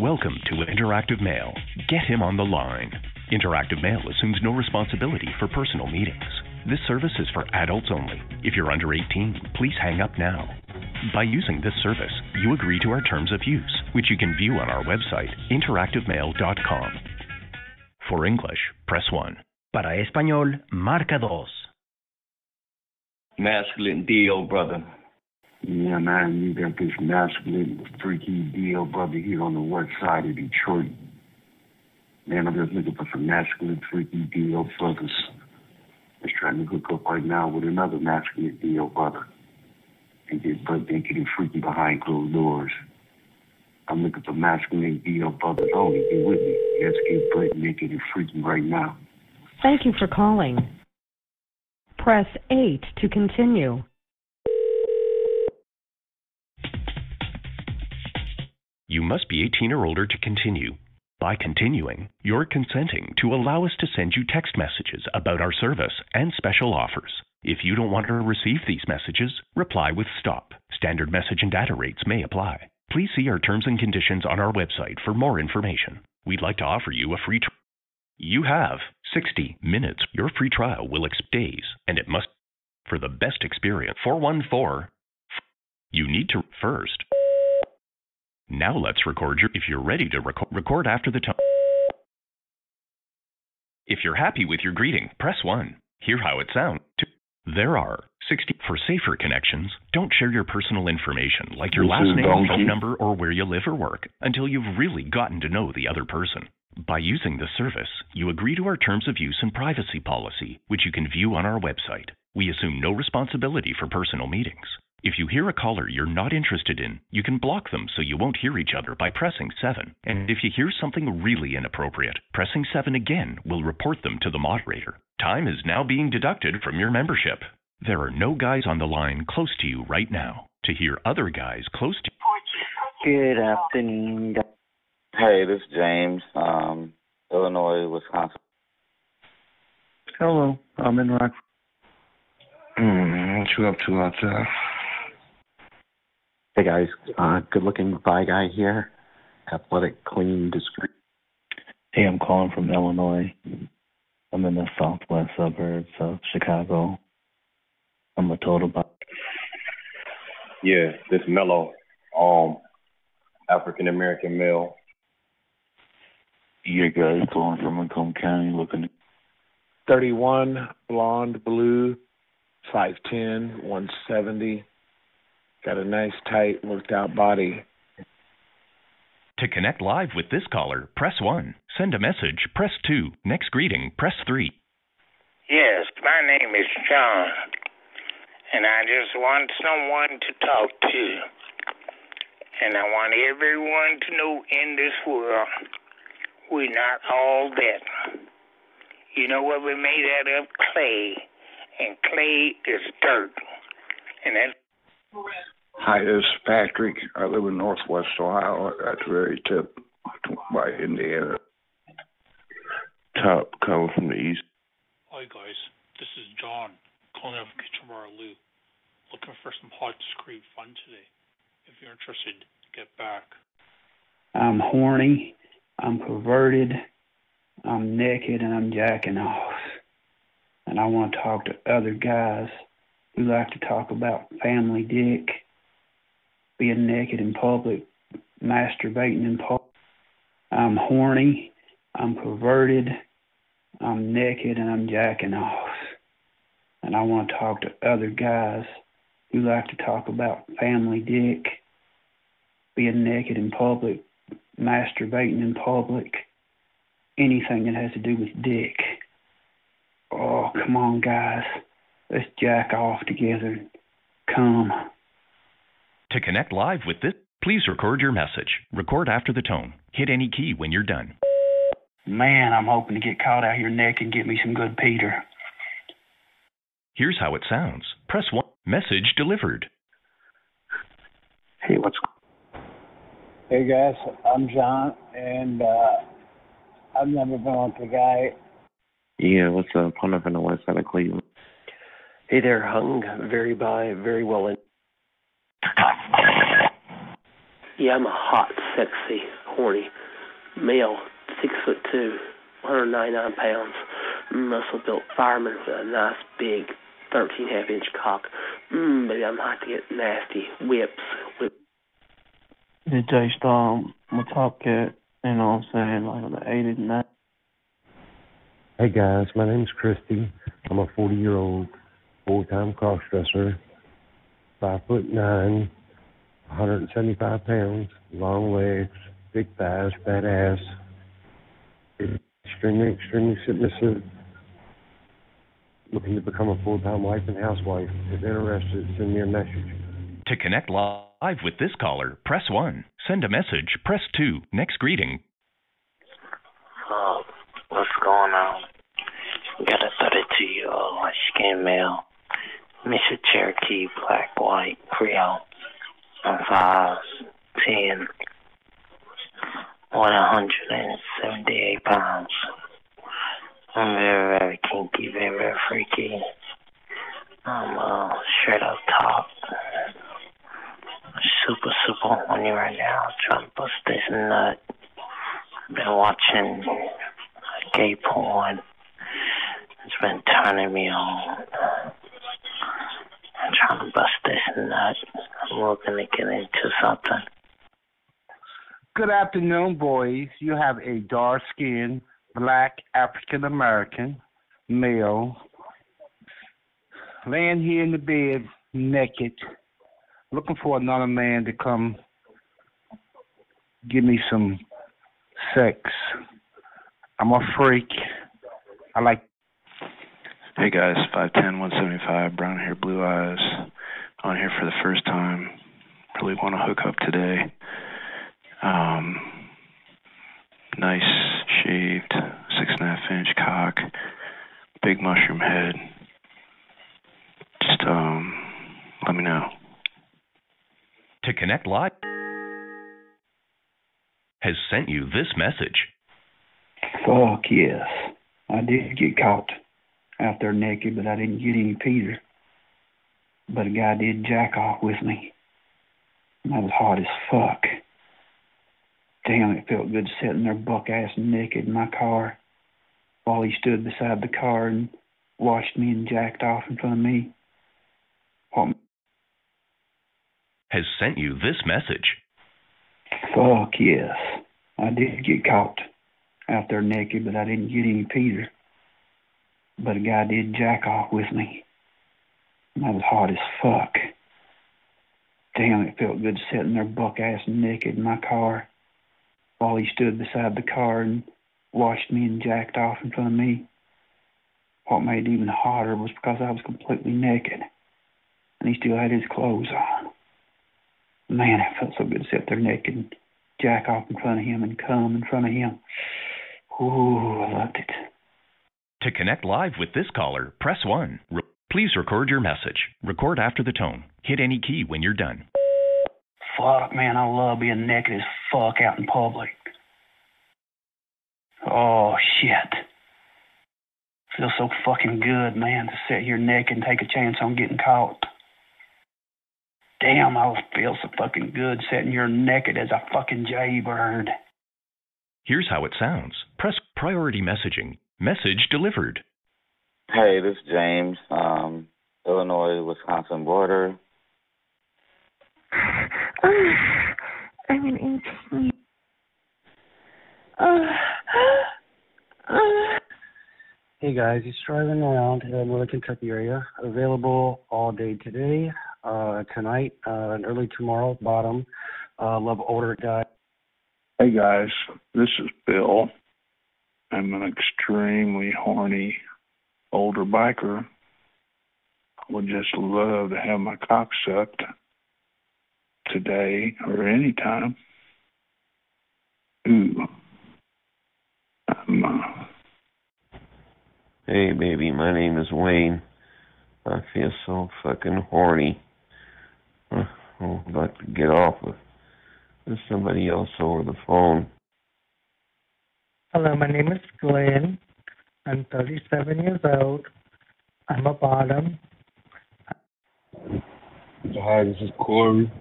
Welcome to Interactive Male. Get him on the line. Interactive Male assumes no responsibility for personal meetings. This service is for adults only. If you're under 18, please hang up now. By using this service, you agree to our terms of use, which you can view on our website, interactivemale.com. For English, press 1. Para español, marca dos. Masculine deal, brother. Yeah, man, you got this masculine, freaky deal, brother, here on the west side of Detroit. Man, I'm just looking for some masculine, freaky deal brothers. Just trying to hook up right now with another masculine deal, brother. And get butt naked and freaky behind closed doors. I'm looking for masculine deal brothers only. Get with me. Let's get butt naked and freaky right now. Thank you for calling. Press 8 to continue. You must be 18 or older to continue. By continuing, you're consenting to allow us to send you text messages about our service and special offers. If you don't want to receive these messages, reply with stop. Standard message and data rates may apply. Please see our terms and conditions on our website for more information. We'd like to offer you a free trial. You have 60 minutes. Your free trial will expire days, and it must for the best experience. 414. You need to first. Now let's record your. If you're ready to record, record after the tone. If you're happy with your greeting, press 1. Hear how it sounds. There are 60 for safer connections. Don't share your personal information like your This last name, Donkey. phone number, or where you live or work until you've really gotten to know the other person. By using this service, you agree to our terms of use and privacy policy, which you can view on our website. We assume no responsibility for personal meetings. If you hear a caller you're not interested in, you can block them so you won't hear each other by pressing 7. And if you hear something really inappropriate, pressing 7 again will report them to the moderator. Time is now being deducted from your membership. There are no guys on the line close to you right now. To hear other guys close to you. Good afternoon. Hey, this is James, um, Illinois, Wisconsin. Hello, I'm in Rock. Mm, what you up to out there? Hey guys, uh, good looking bi guy here. Athletic, clean, discreet. Hey, I'm calling from Illinois. I'm in the southwest suburbs of Chicago. I'm a total bi. Yeah, this mellow, um, African American male. Your guys calling from Macomb County looking 31, blonde, blue, 5'10", 170. Got a nice, tight, worked out body. To connect live with this caller, press 1. Send a message, press 2. Next greeting, press 3. Yes, my name is John, and I just want someone to talk to. And I want everyone to know in this world, we're not all that. You know what we made out of? Clay. And clay is dirt. And that Hi, this is Patrick. I live in Northwest Ohio at the very tip by Indiana. top cover from the east. Hi guys, this is John, calling out from Kitchener Bar Lou. Looking for some hot discreet fun today. If you're interested, get back. I'm horny, I'm perverted, I'm naked, and I'm jacking off. And I want to talk to other guys who like to talk about family dick, being naked in public, masturbating in public. I'm horny, I'm perverted, I'm naked, and I'm jacking off. And I want to talk to other guys who like to talk about family dick, being naked in public, masturbating in public, anything that has to do with dick. Oh, come on, guys. Let's jack off together. Come. To connect live with this, please record your message. Record after the tone. Hit any key when you're done. Man, I'm hoping to get caught out here neck and get me some good Peter. Here's how it sounds. Press 1. Message delivered. Hey, what's Hey guys, I'm John, and uh, I've never been with a guy. Yeah, what's up? I'm up in the west side of Cleveland. Hey there, hung very by, very well in. Yeah, I'm a hot, sexy horny, male, six foot two, 199 pounds, muscle built fireman with a nice big 13 half inch cock. Mmm, baby, I'm hot to get nasty. Whips, whip. It's J Storm, I'm top cat, you know what I'm saying, like on the 80s and that. Hey guys, my name's Christy. I'm a 40 year old full time cross dresser, five foot nine, 175 pounds, long legs, big thighs, fat ass, extremely, extremely submissive, looking to become a full time wife and housewife. If interested, send me a message. To connect live with this caller, press 1. Send a message, press 2. Next greeting. Uh, what's going on? Got 32 year old male, Mr. Cherokee, black, white, Creole. I'm 5'10, 178 pounds. I'm very, very kinky, very, very freaky. I'm uh, straight up top. Super, super horny right now. Trying to bust this nut. I've been watching gay porn. It's been turning me on. I'm trying to bust this nut. I'm looking to get into something. Good afternoon, boys. You have a dark skinned, black African American male laying here in the bed naked, looking for another man to come give me some sex. I'm a freak. I like Hey guys, 5'10, 175, brown hair, blue eyes. On here for the first time. Really want to hook up today. Um, nice shaved, six and a half inch cock, big mushroom head. Just um, let me know. To connect live has sent you this message. Fuck yes. I did get caught out there naked, but I didn't get any Peter. But a guy did jack off with me. And I was hot as fuck. Damn, it felt good sitting there buck ass naked in my car while he stood beside the car and watched me and jacked off in front of me. What Has sent you this message. Fuck yes. I did get caught out there naked, but I didn't get any Peter. But a guy did jack off with me. And I was hot as fuck. Damn, it felt good sitting there buck ass naked in my car while he stood beside the car and watched me and jacked off in front of me. What made it even hotter was because I was completely naked and he still had his clothes on. Man, it felt so good to sit there naked and jack off in front of him and come in front of him. Ooh, I loved it. To connect live with this caller, press 1. Re- please record your message. Record after the tone. Hit any key when you're done. Fuck, man, I love being naked as fuck out in public. Oh, shit. Feels so fucking good, man, to sit here naked and take a chance on getting caught. Damn, I feel so fucking good sitting here naked as a fucking jaybird. Here's how it sounds. Press priority messaging. Message delivered. Hey, this is James, um, Illinois Wisconsin border. Uh, I'm an 18. Uh, uh, Hey guys, he's driving around in the Kentucky area. Available all day today, uh, tonight, uh, and early tomorrow. Bottom. Uh, love older guy. Hey guys, this is Bill. I'm an extremely horny older biker. Would just love to have my cock sucked today or any time. Ooh. Uh, Hey, baby, my name is Wayne. I feel so fucking horny. Uh, I'm about to get off with, with somebody else over the phone. Hello, my name is Glenn. I'm 37 years old. I'm a bottom. Hi, this is Corey.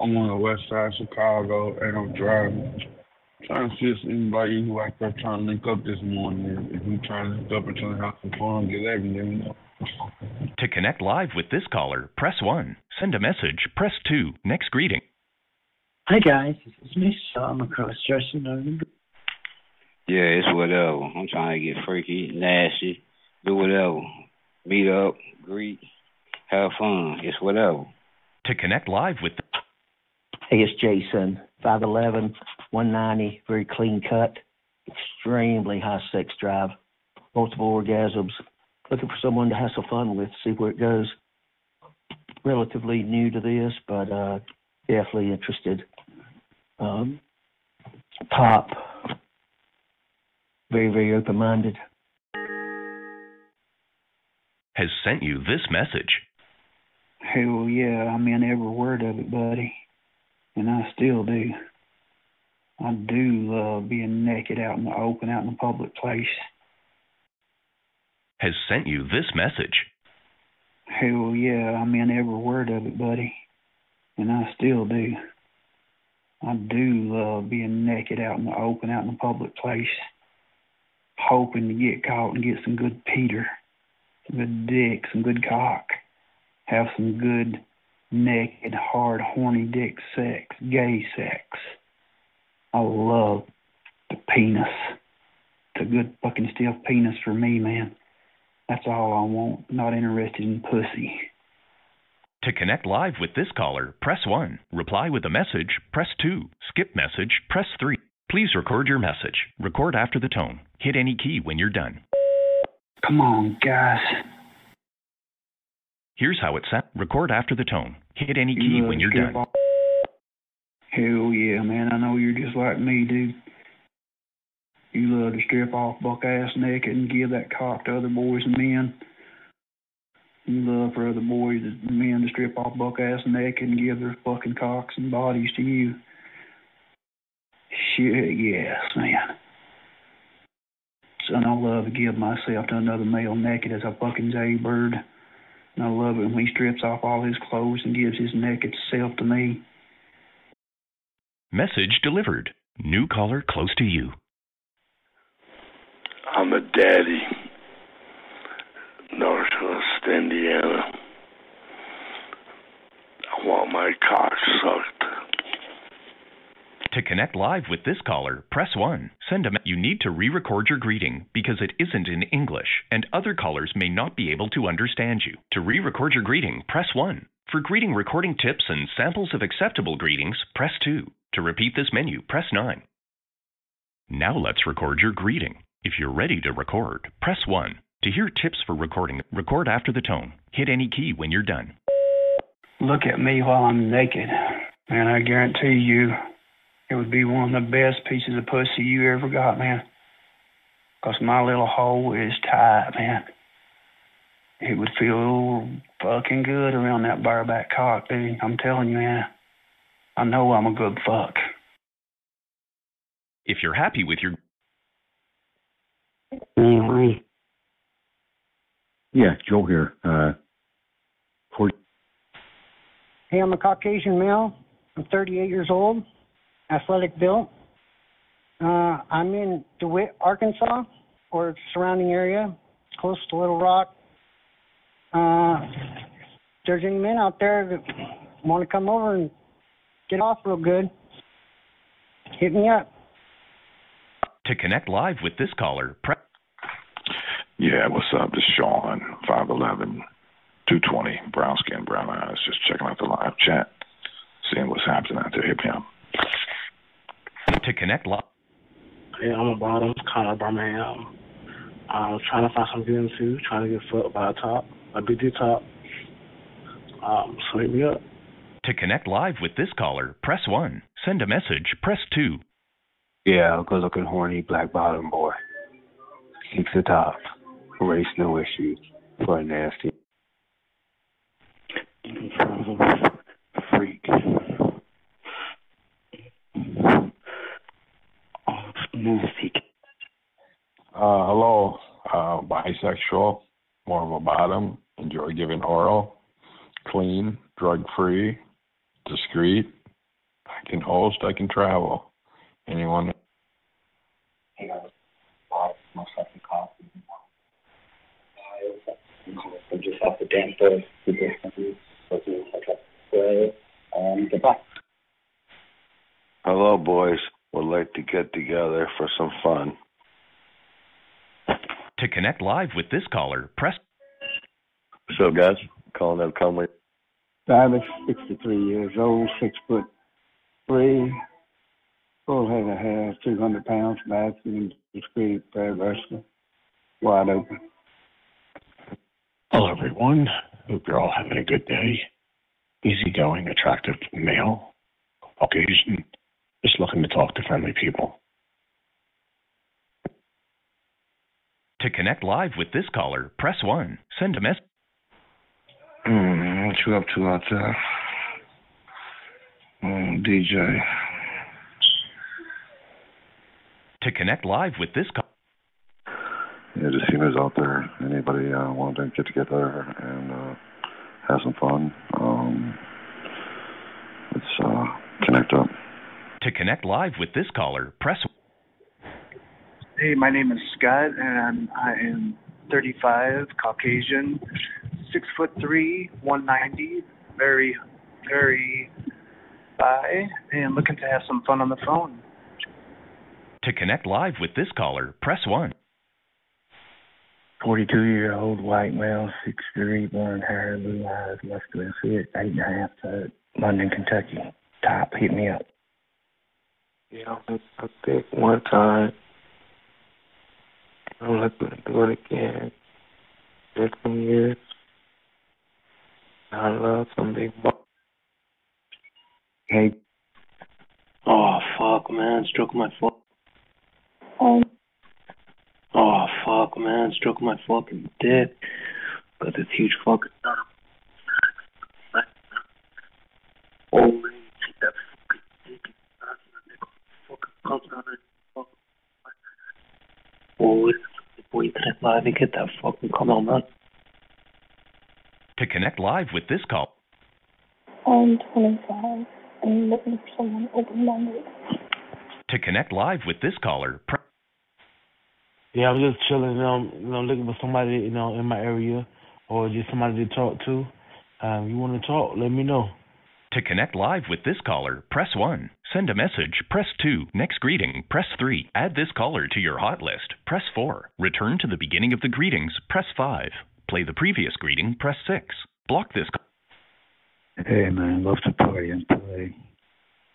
I'm on the west side of Chicago and I'm driving. trying to see if anybody who out there trying to link up this morning. If you trying to link up and trying to have some fun, get everything, you know. To connect live with this caller, press 1. Send a message, press 2. Next greeting. Hi guys, this is me, Sean uh, across dressing room. Yeah, it's whatever. I'm trying to get freaky, nasty, do whatever. Meet up, greet, have fun. It's whatever. To connect live with Hey, it's Jason, 5'11, 190, very clean cut, extremely high sex drive, multiple orgasms. Looking for someone to have some fun with, see where it goes. Relatively new to this, but uh, definitely interested. Um, top, very, very open minded. has sent you this message. Hell yeah, I mean every word of it, buddy. And I still do. I do love being naked out in the open, out in the public place. Has sent you this message. Hell yeah, I mean every word of it, buddy. And I still do. I do love being naked out in the open, out in the public place. Hoping to get caught and get some good Peter, some good dick, some good cock. Have some good naked, hard, horny dick sex, gay sex. I love the penis. It's a good fucking stiff penis for me, man. That's all I want. Not interested in pussy. To connect live with this caller, press 1. Reply with a message, press 2. Skip message, press 3. Please record your message. Record after the tone. Hit any key when you're done. Come on, guys. Here's how it's set. Record after the tone. Hit any key You love when you're done. off- Hell yeah, man. I know you're just like me, dude. You love to strip off buck ass naked and give that cock to other boys and men. You love for other boys and men to strip off buck ass naked and give their fucking cocks and bodies to you. Shit, yes, man. Son, I love to give myself to another male naked as a fucking jaybird. And I love it when he strips off all his clothes and gives his naked self to me. Message delivered. New caller close to you. I'm a daddy. Northwest Indiana. I want my cock sucked. To connect live with this caller, press 1. Send a you need to re-record your greeting because it isn't in English and other callers may not be able to understand you. To re-record your greeting, press 1. For greeting recording tips and samples of acceptable greetings, press 2. To repeat this menu, press 9. Now let's record your greeting. If you're ready to record, press 1. To hear tips for recording, record after the tone. Hit any key when you're done. Look at me while I'm naked, and I guarantee you it would be one of the best pieces of pussy you ever got, man. 'Cause my little hole is tight, man. It would feel fucking good around that bareback cock, dude. I'm telling you, man. I know I'm a good fuck. If you're happy with your Anyway. Yeah, Joe here. Uh, for, Hey, I'm a Caucasian male. I'm 38 years old, athletic built. Uh, I'm in DeWitt, Arkansas, or surrounding area, close to Little Rock. Uh, if there's any men out there that want to come over and get off real good, hit me up. to connect live with this caller, press Yeah, what's up? This is Sean, 5'11, 220, brown skin, brown eyes. Just checking out the live chat, seeing what's happening out there. Hit me up. To connect live. Yeah, I'm a bottom, Connor Birmingham. I'm trying to find something to get into, trying to get foot by a top, a big D top. Um, so hit me up. To connect live with this caller, press 1. Send a message, press 2. Yeah, good looking horny black bottom boy. Six to top. Race no issue. For a nasty. music. Uh, hello, uh, bisexual, more of a bottom, enjoy giving oral, clean, drug free, discreet. I can host, I can travel. Anyone? just off the dance floor, people Hello, boys. Would like to get together for some fun. To connect live with this caller, press What's up, guys? Calling out Conway. Silas, 63 years old, six foot three, full head of hair, 200 pounds, masculine, discreet, very versatile, wide open. Hello, everyone. Hope you're all having a good day. Easygoing, attractive male, Caucasian, just looking to talk to friendly people. To connect live with this caller, press 1. Send a message. Mm, what you up to out there? Mm, DJ. To connect live with this caller, Yeah, just seeing who's out there. Anybody uh, want to get together and uh, have some fun? Um, let's uh, connect up. To connect live with this caller, press Hey, my name is Scott, and I am 35, Caucasian, six foot three, 190, very, very bi, and looking to have some fun on the phone. To connect live with this caller, press 1. 42 year old white male, six three, blonde hair, blue eyes, muscular fit, eight and a half, uh, London, Kentucky. Top, hit me up. Yeah, I I think one time I'm looking to do it again. It's some years. I love some big boy. Hey, Oh fuck, man, stroke my foot. Oh. Um. Oh fuck, man, stroke my fucking dick. Got this huge fucking nut. Oh, man, take that fucking dick and nuts and that nigga fucking comes out of it. Fuck. Oh, boy, live and get that fucking come on, man. To connect live with this call, I'm 25 and looking for someone open-minded. to connect live with this caller, press Yeah, I'm just chilling. You know, you know, looking for somebody, you know, in my area, or just somebody to talk to. Um, you want to talk? Let me know. To connect live with this caller, press 1. Send a message, press 2. Next greeting, press 3. Add this caller to your hot list, press 4. Return to the beginning of the greetings, press 5. Play the previous greeting, press 6. Block this call. Hey man, love to party and play.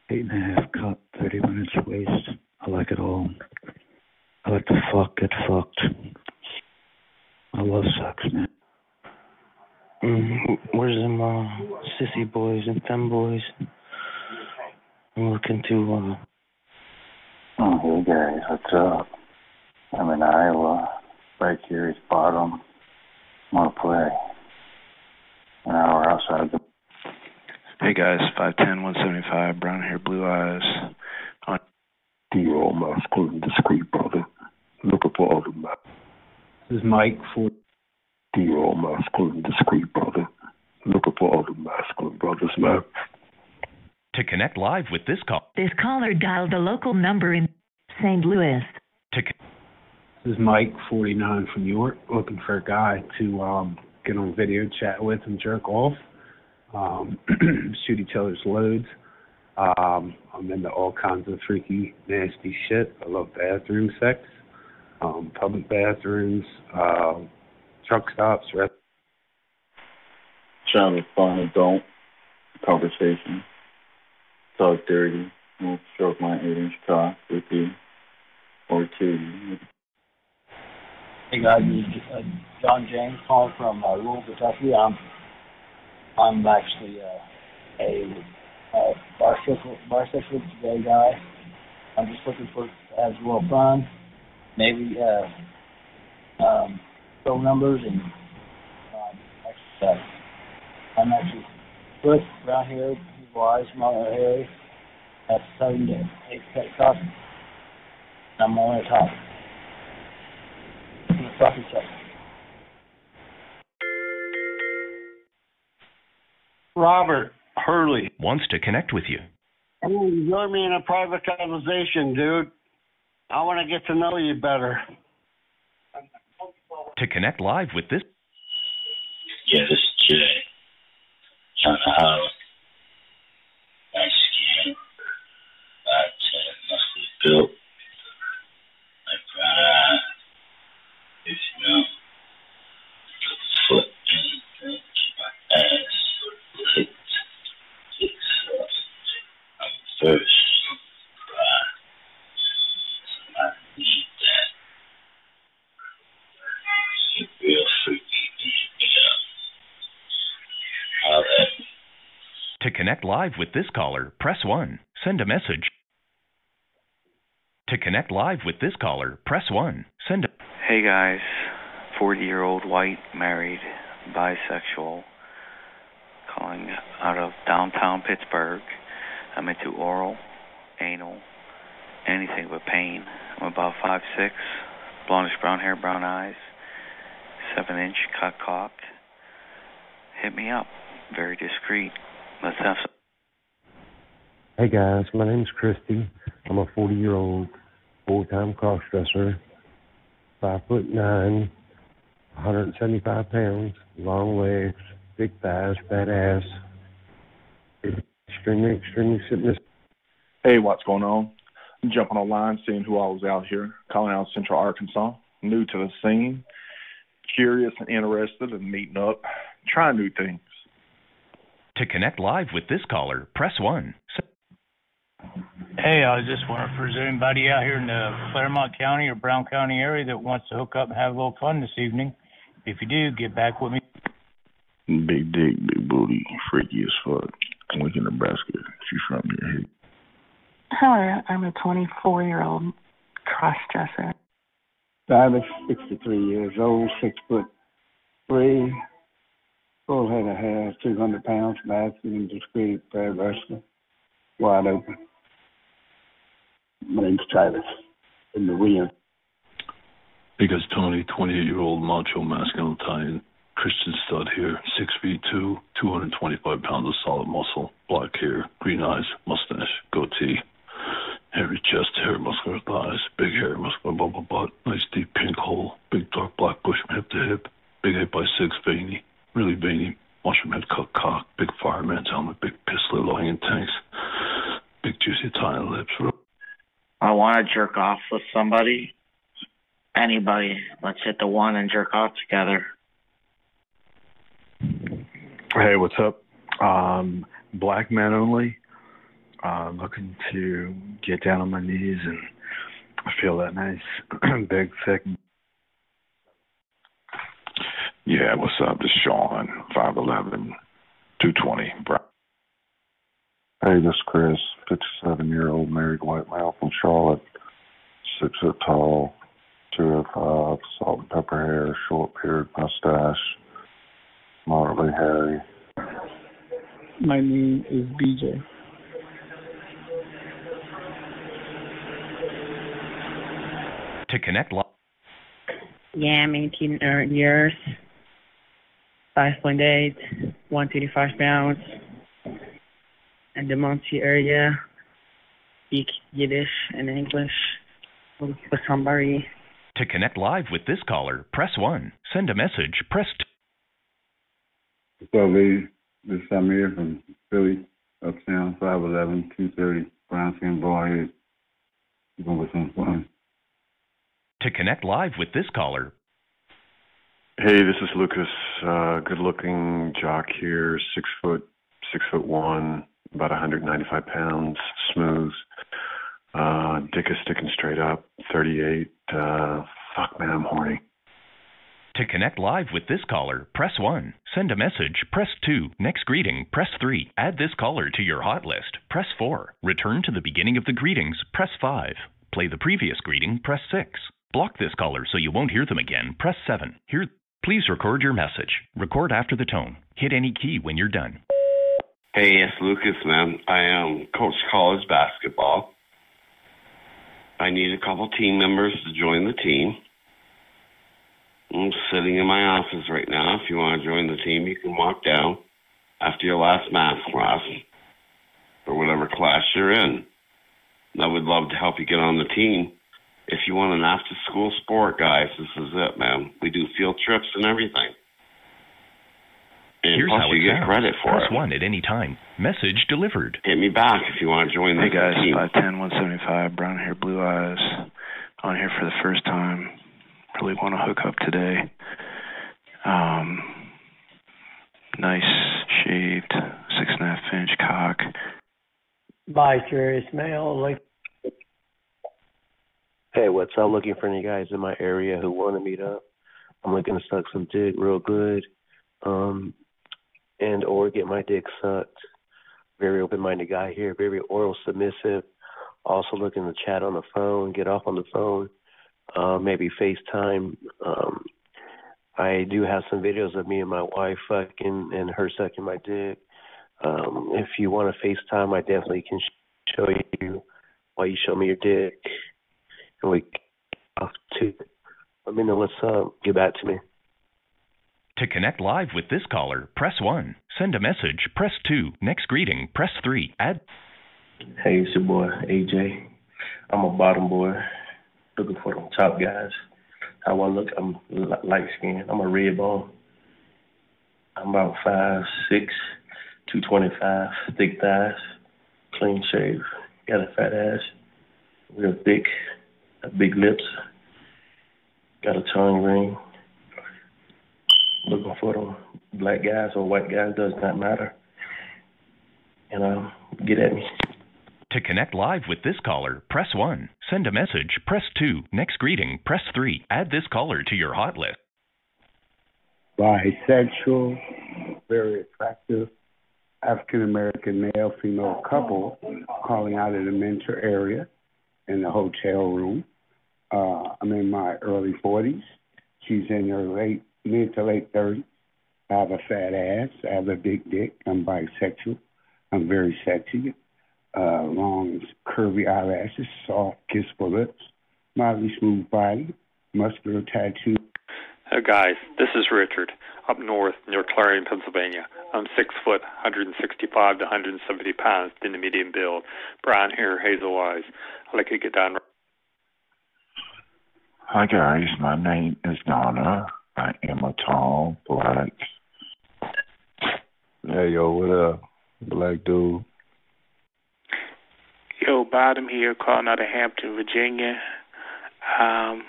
Eight and a half cup, 30 minutes waste. I like it all. I like to fuck, get fucked. I love sex, man. Mm, where's them uh, sissy boys and fem boys? I'm looking to uh, Oh, hey guys, what's up? I'm in Iowa, right here is bottom. Want to play an hour outside the. Hey guys, 5'10", 175, brown hair, blue eyes. On Dear old masculine, discreet brother. Looking for all the ma- This is Mike for Dear old masculine, discreet brother. Looking for all the masculine brothers, man. To connect live with this call, This caller dialed the local number in St. Louis. to This is Mike, 49 from York, looking for a guy to um, get on video chat with and jerk off, um, shoot each other's loads. Um, I'm into all kinds of freaky, nasty shit. I love bathroom sex, um, public bathrooms, uh, truck stops, rest- Trying to fun adult conversation. Talk dirty. We'll stroke my eight inch cock with you. Or two. Hey guys, this is uh, John James calling from uh, Louisville, Kentucky. I'm I'm actually uh, a uh, bisexual bisexual gay guy. I'm just looking for to have a little fun, maybe uh, um, phone numbers and um, uh, I'm actually foot brown hair, blue eyes, my hair. That's seven to eight cut cock. I'm on the top. Fucking check. Robert Hurley. wants to connect with you. Hey, join me in a private conversation, dude. I want to get to know you better. To connect live with this, Yeah, this is Jay. Trying to uh, holler. Nice skin. Five ten, muscly built. Like brown eye. If you know. Foot in, my ass licked. Kicks up. I'm first. Right. Somebody need that. You real freaky. Yeah. Holler at me. To connect live with this caller, press 1. Send a message. To connect live with this caller, press 1. Send a Hey guys, 40 year old white, married, bisexual, calling out of downtown Pittsburgh. I'm into oral, anal, anything but pain. I'm about five six, blondish brown hair, brown eyes, 7 inch cut cock. Hit me up. Very discreet. Let's have some. Hey guys, my name's Christy. I'm a 40 year old full time cross dresser, five foot nine, 175 pounds, long legs, big thighs, fat ass. Extremely, extremely fitness. Hey, what's going on? I'm jumping online, seeing who all was out here, calling out Central Arkansas, new to the scene, curious and interested in meeting up, trying new things. To connect live with this caller, press 1. Hey, I was just wondering if there's anybody out here in the Clermont County or Brown County area that wants to hook up and have a little fun this evening. If you do, get back with me. Big dick, big booty, freaky as fuck. Lincoln, Nebraska. She's from here. Hey, Hello, I'm a 24 year old cross dresser. I'm 63 years old, six foot three, full head of hair, 200 pounds, masculine, discreet, very versatile, wide open. My name's Travis, in the. Hey guys, Tony, 28 year old macho masculine Italian Christian stud here, 6 feet 2, 225 pounds of solid muscle, black hair, green eyes, mustache, goatee, hairy chest, hairy muscular thighs, big hair, muscular bubble butt, nice deep pink hole, big dark black bush from hip to hip, big 8 by 6 veiny, really veiny, mushroom head cut cock, big fireman's helmet, big pistol low hanging tanks, big juicy Italian lips, I want to jerk off with somebody. Anybody. Let's hit the one and jerk off together. Hey, what's up? Um, black men only. Uh, looking to get down on my knees and feel that nice, big, thick. Yeah, what's up? This is Sean, 5'11, 220. Bro. Hey, this is Chris, 57 year old married white male from Charlotte, six foot tall, 205, salt and pepper hair, short beard, mustache, moderately hairy. My name is BJ. To connect live. Yeah, I'm 18 er, years, 5.8, 125 pounds, in the Muncie area, speak Yiddish and English with somebody. To connect live with this caller, press 1. Send a message, press 2. What's up, ladies? This is Samir from Philly, uptown, 5'11", 230, brown skin, bald head. We're going with some fun. To connect live with this caller, Hey, this is Lucas. Uh, good looking jock here, six foot, six foot one, about 195 pounds, smooth. Uh, dick is sticking straight up, 38. Uh, fuck man, I'm horny. To connect live with this caller, press 1. Send a message, press 2. Next greeting, press 3. Add this caller to your hot list, press 4. Return to the beginning of the greetings, press 5. Play the previous greeting, press 6. Block this caller so you won't hear them again, press 7. Here, please record your message. Record after the tone. Hit any key when you're done. Hey, it's Lucas, man. I um coach college basketball. I need a couple team members to join the team. I'm sitting in my office right now. If you want to join the team, you can walk down after your last math class or whatever class you're in. I would love to help you get on the team. If you want an after school sport, guys, this is it, man. We do field trips and everything. And Here's plus how you get sounds. credit for Press it. 1 at any time. Message delivered. Hit me back if you want to join Hey the guys, team. five ten, one seventy five, brown hair, blue eyes. On here for the first time. Really want to hook up today. Um, nice shaved, six and a half inch cock. Bi-curious male, like Hey, what's up? Looking for any guys in my area who want to meet up. I'm looking to suck some dick real good, um, and or get my dick sucked. Very open-minded guy here. Very oral submissive. Also looking to chat on the phone, get off on the phone, uh, maybe FaceTime. Um, I do have some videos of me and my wife fucking and her sucking my dick. Um, if you want to FaceTime, I definitely can sh- show you while you show me your dick and we off to let me know what's up. Get back to me. To connect live with this caller, press 1. Send a message, press 2. Next greeting, press 3. Add Hey, it's your boy AJ. I'm a bottom boy, looking for them top guys. How I look, I'm light skinned. I'm a red bone. I'm about five six, two twenty five, thick thighs, clean shave, got a fat ass, real thick, big lips, got a tongue ring. Looking for them black guys or white guys does not matter. You know, get at me. To connect live with this caller, press 1. Send a message, press 2. Next greeting, press 3. Add this caller to your hot list. bisexual, very attractive African American male female couple calling out of the Mentor area in the hotel room. Uh, I'm in my early 40s. She's in her late, mid to late 30s. I have a fat ass. I have a big dick. I'm bisexual. I'm very sexy. Uh, long, curvy eyelashes, soft, kissable lips, mildly smooth body, muscular tattoo. Uh, guys, this is Richard, up north near Clarion, Pennsylvania. I'm six foot, 165 to 170 pounds, in the medium build, brown hair, hazel eyes. I like to get down. Hi guys, my name is Donna. I am a tall black. Hey yo, what up, black dude? Yo, Bottom here, calling out of Hampton, Virginia. Um,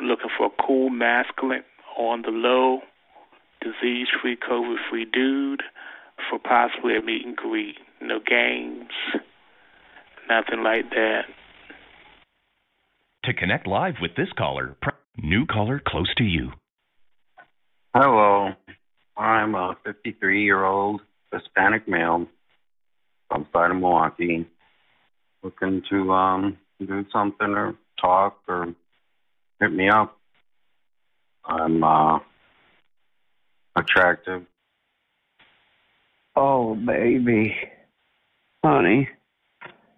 looking for a cool, masculine, on the low, disease-free, COVID-free dude for possibly a meet and greet. No games, nothing like that. To connect live with this caller, press new caller close to you. Hello, I'm a 53 year old Hispanic male from side of Milwaukee, looking to um do something or talk or hit me up. I'm uh attractive. Oh, baby. Honey.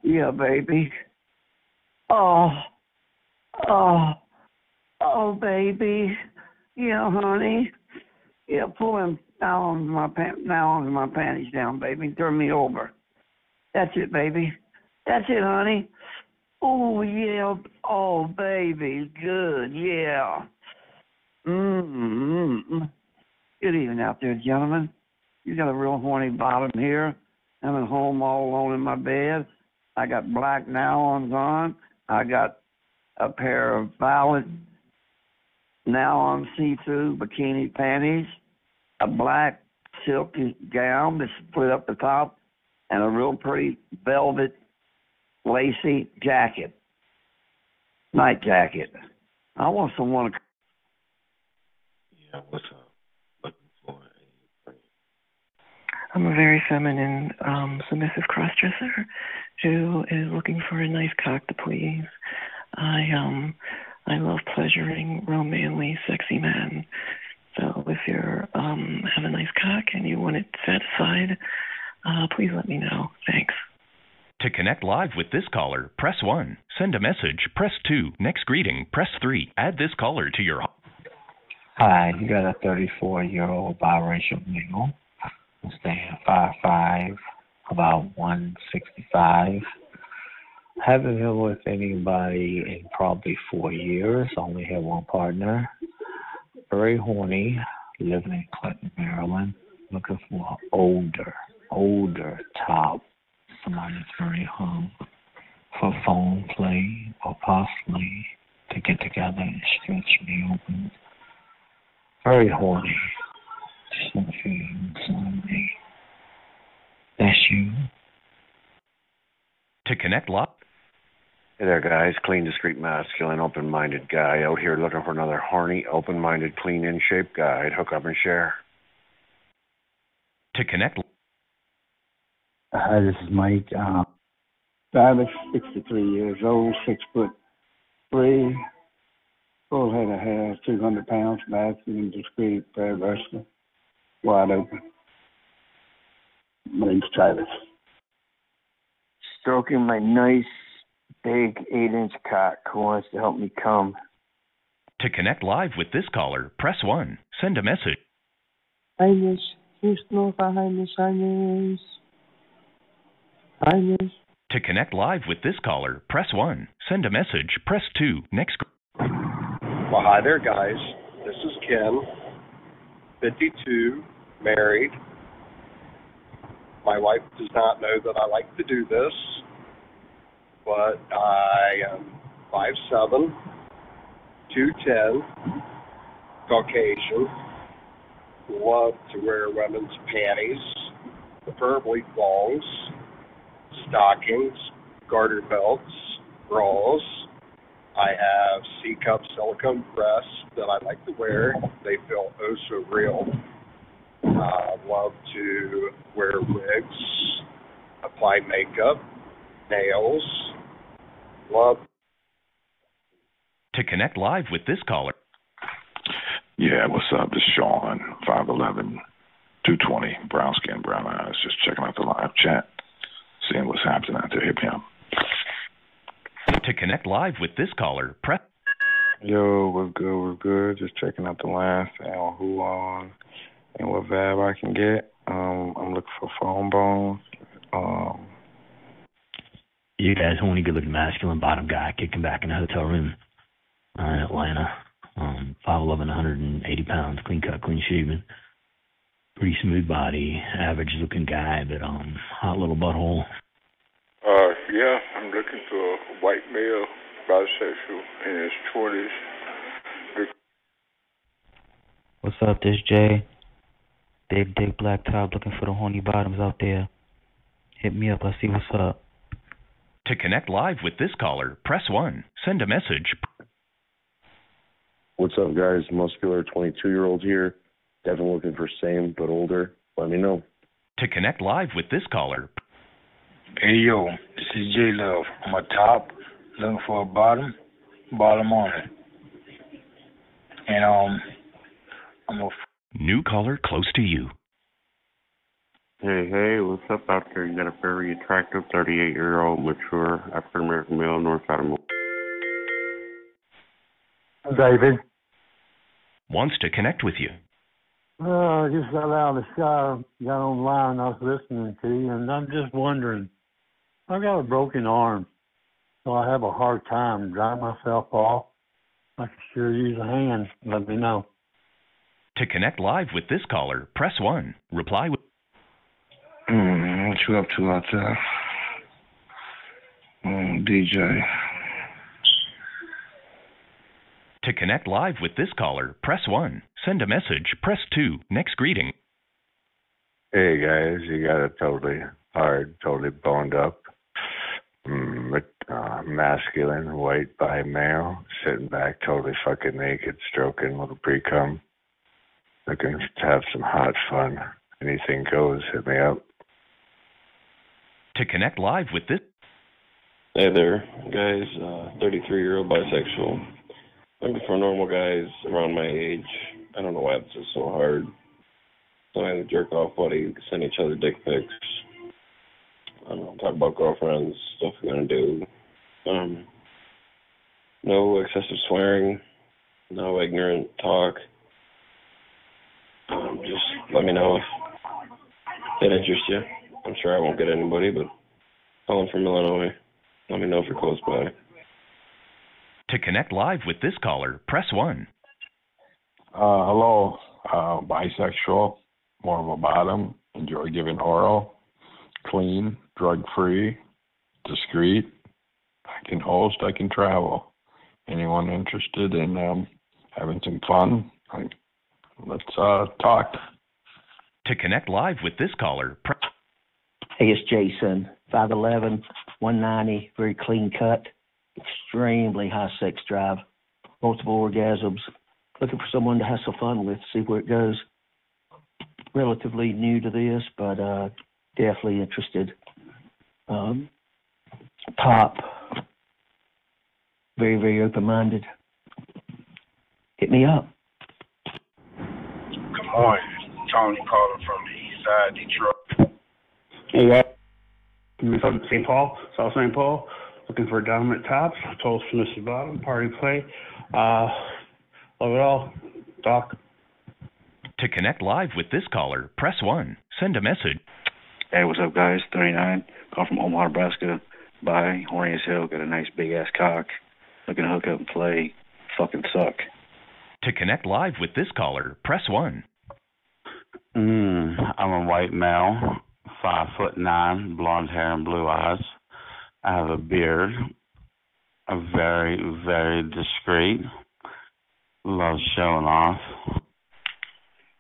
Yeah, baby. Oh. Oh. Oh, baby. Yeah, honey. Yeah, pull now on my pant now my panties down, baby. Turn me over. That's it, baby. That's it, honey. Oh yeah. Oh baby. Good. Yeah. Mm-hmm. Good evening out there, gentlemen. You got a real horny bottom here. I'm at home all alone in my bed. I got black nylons on. I got a pair of violet nylon see-through bikini panties, a black silky gown that's split up the top, and a real pretty velvet lacy jacket, night jacket. I want someone to Yeah, what's up? I'm a very feminine, um, submissive crossdresser who is looking for a nice cock to please. I um I love pleasuring romanly, sexy men. So if you're um have a nice cock and you want it satisfied, uh please let me know. Thanks. To connect live with this caller, press 1. Send a message, press 2. Next greeting, press 3. Add this caller to your Hi, you got a 34 year old biracial male. I'm staying five five, about 165. Haven't been with anybody in probably four years. Only had one partner. Very horny. Living in Clinton, Maryland. looking for an older, older top. Somebody that's very hung for phone play or possibly to get together and stretch me open. Very horny. Inside me. That's you. To connect live. Hey there, guys. Clean, discreet, masculine, open minded guy out here looking for another horny, open minded, clean, in shape guy. I'd hook up and share. To connect. Hi, this is Mike. Um, I'm 63 years old, six foot three, full head of hair, 200 pounds, masculine, discreet, very versatile, wide open. My name's Travis. Stroking my nice, big eight inch cock who wants to help me come. To connect live with this caller, press 1. Send a message. Highness, Houston, Highness, Highness. Highness. To connect live with this caller, press 1. Send a message, press 2. Next. Well, hi there, guys. This is Ken, 52, married. My wife does not know that I like to do this, but I am 5'7, 210, Caucasian, love to wear women's panties, preferably thongs, stockings, garter belts, bras. I have C cup silicone breasts that I like to wear. They feel oh so real. I uh, love to wear wigs, apply makeup, nails. Love. To connect live with this caller. Yeah, what's up? This is Sean, 5'11, 220, brown skin, brown eyes. Just checking out the live chat, seeing what's happening out there. Hit me up. To connect live with this caller, press. Yo, what's good? What's good? Just checking out the line, saying who on and what vibe I can get. Um, I'm looking for phone bones. Um, you guys, horny, good looking, masculine bottom guy kicking back in a hotel room uh, in Atlanta. Um, 5'11, 180 pounds, clean cut, clean shaven. Pretty smooth body, average looking guy, but um, hot little butthole. Uh, yeah, I'm looking for a white male, bisexual, in his 20s. What's up, this Jay? Big dick black top looking for the horny bottoms out there. Hit me up, let's see what's up. To connect live with this caller, press 1. Send a message. What's up, guys? Muscular 22 year old here. Definitely looking for same but older. Let me know. To connect live with this caller. Hey, yo, this is J Love. I'm a top, looking for a bottom, bottom on it. And, um, I'm a New caller close to you. Hey, hey, what's up out there? You got a very attractive 38 year old, mature African American male, north side. David. Wants to connect with you. Uh, I just got out of the shower, got online, I was listening to you, and I'm just wondering. I've got a broken arm, so I have a hard time drying myself off. I could sure use a hand. Let me know. To connect live with this caller, press 1. Reply with. What you up to out there? Mm, DJ. To connect live with this caller, press 1. Send a message, press 2. Next greeting. Hey guys, you got it totally hard, totally boned up. Mm, uh, masculine, white bi male, sitting back totally fucking naked, stroking a little pre cum. Looking to have some hot fun. Anything goes, hit me up. To connect live with this. Hey there, guys. Uh, 33 year old bisexual. Looking for normal guys around my age. I don't know why this is so hard. Somebody to jerk off buddy, send each other dick pics. I don't know, talk about girlfriends, stuff we're gonna do. Um, no excessive swearing, no ignorant talk. Um, just let me know if that interests you. I'm sure I won't get anybody, but calling from Illinois. Let me know if you're close by. To connect live with this caller, press 1. Uh, hello, uh, bisexual, more of a bottom. Enjoy giving oral. Clean, drug free, discreet. I can host, I can travel. Anyone interested in um, having some fun? I, let's uh, talk. To connect live with this caller, press Hey, it's Jason, 5'11", 190, very clean cut, extremely high sex drive, multiple orgasms. Looking for someone to have some fun with, see where it goes. Relatively new to this, but uh, definitely interested. Um, top, very, very open minded. Hit me up. Good morning. Tony calling from the east side, Detroit. Hey, guys. I'm from St. Paul, South St. Paul. Looking for a dominant tops, tall, submissive bottom, party play. Uh, love it all. Doc. To connect live with this caller, press 1. Send a message. Hey, what's up, guys? 39. Call from Omaha, Nebraska. Bye. horny as hell. Got a nice big ass cock. Looking to hook up and play. Fucking suck. To connect live with this caller, press 1. Mm, I'm a white male, five foot nine, blonde hair and blue eyes. I have a beard. A very, very discreet. Love showing off.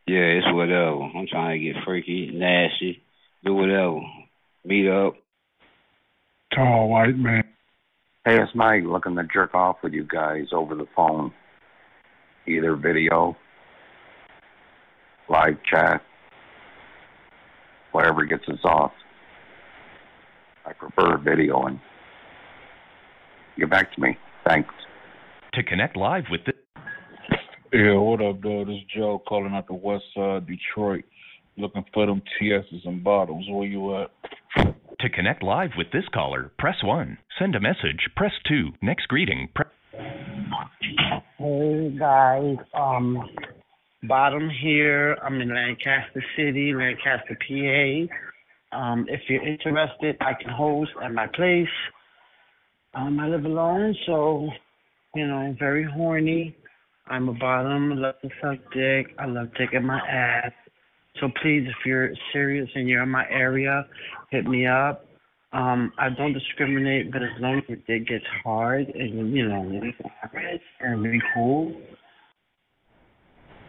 Yeah, it's whatever. I'm trying to get freaky, nasty, do whatever. Meet up. Tall white man. Hey, it's Mike looking to jerk off with you guys over the phone. Either video, live chat, whatever gets us off. I prefer video and Get back to me. Thanks. To connect live with this. Yeah, what up, dog? This is Joe calling out the west side, Detroit. Looking for them TS's and bottles. Where you at? To connect live with this caller, press 1. Send a message, press 2. Next greeting, press. Hey guys, um, bottom here. I'm in Lancaster City, Lancaster, PA. Um, if you're interested, I can host at my place. Um, I live alone, so you know, I'm very horny. I'm a bottom. I love to suck dick. I love taking my ass. So please, if you're serious and you're in my area, hit me up. Um, I don't discriminate, but as long as it gets hard and you know it's average and really cool,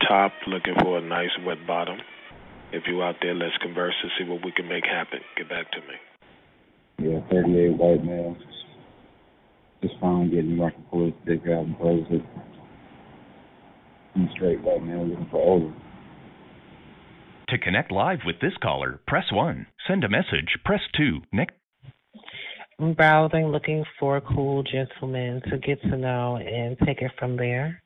Top looking for a nice wet bottom. If you out there, let's converse and see what we can make happen. Get back to me. Yeah, 38 white male. Just fine getting rock and pull his dick out and close it. I'm straight white male looking for older. To connect live with this caller, press 1. Send a message, press 2. Next. I'm browsing looking for cool gentlemen to get to know and take it from there.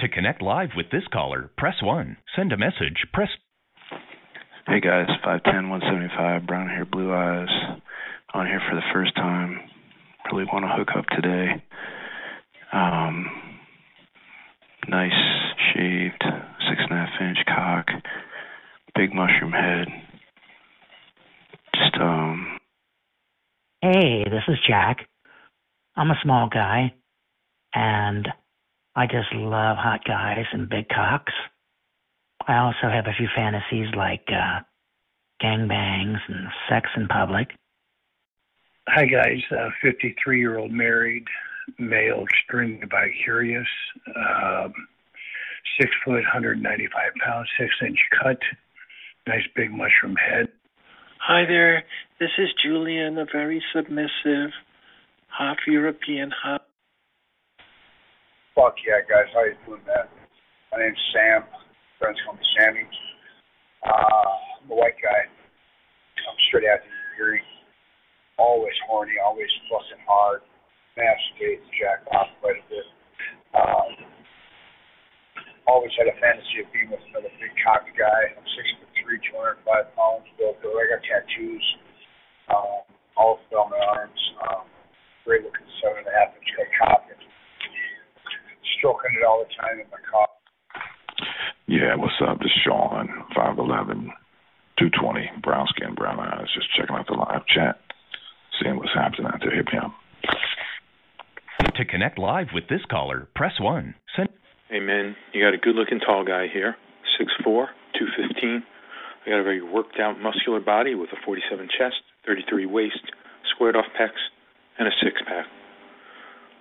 To connect live with this caller, press 1. Send a message, press. Hey guys, 5'10", 175, brown hair, blue eyes. On here for the first time. Really want to hook up today. Um, nice shaved, six and a half inch cock, big mushroom head. Just um, Hey, this is Jack. I'm a small guy, and I just love hot guys and big cocks. I also have a few fantasies like uh, gangbangs and sex in public. Hi guys, uh, 53 year old married male, extremely bi-curious, um, six foot, 195 pounds, six inch cut, nice big mushroom head. Hi there. This is Julian, a very submissive, half European, half. Fuck yeah, guys. How you doing, man? My name's Sam. Friends call me Sammy. Uh, I'm a white guy. I'm straight out the Erie. Always horny, always fucking hard. Masturbate, jack off quite a bit. Um, always had a fantasy of being with another big cocky guy. I'm six foot three, two hundred five pounds. Built. I got tattoos. Um, all over my arms. Um, great looking seven and a half inch cut cock. And stroking it all the time in my car. Yeah, what's up? This is Sean, 5'11", 220, brown skin, brown eyes. Just checking out the live chat, seeing what's happening out there. Hit me up. To connect live with this caller, press 1. Send. Hey, man, you got a good looking tall guy here, six four, two fifteen. I got a very worked out muscular body with a 47 chest, 33 waist, squared off pecs, and a six pack.